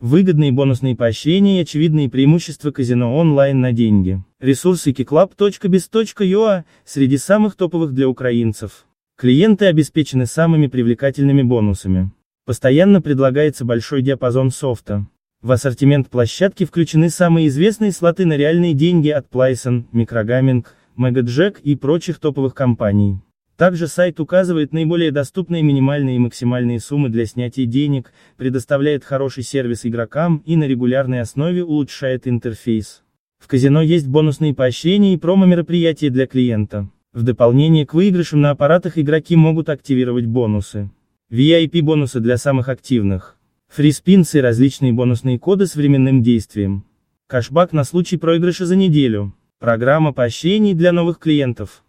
Выгодные бонусные поощрения и очевидные преимущества казино онлайн на деньги. Ресурсы kiclub.biz.ua среди самых топовых для украинцев. Клиенты обеспечены самыми привлекательными бонусами. Постоянно предлагается большой диапазон софта. В ассортимент площадки включены самые известные слоты на реальные деньги от Plyson, Microgaming, MegaJack и прочих топовых компаний. Также сайт указывает наиболее доступные минимальные и максимальные суммы для снятия денег, предоставляет хороший сервис игрокам и на регулярной основе улучшает интерфейс. В казино есть бонусные поощрения и промо-мероприятия для клиента. В дополнение к выигрышам на аппаратах игроки могут активировать бонусы. VIP-бонусы для самых активных. Фриспинсы и различные бонусные коды с временным действием. Кэшбэк на случай проигрыша за неделю. Программа поощрений для новых клиентов.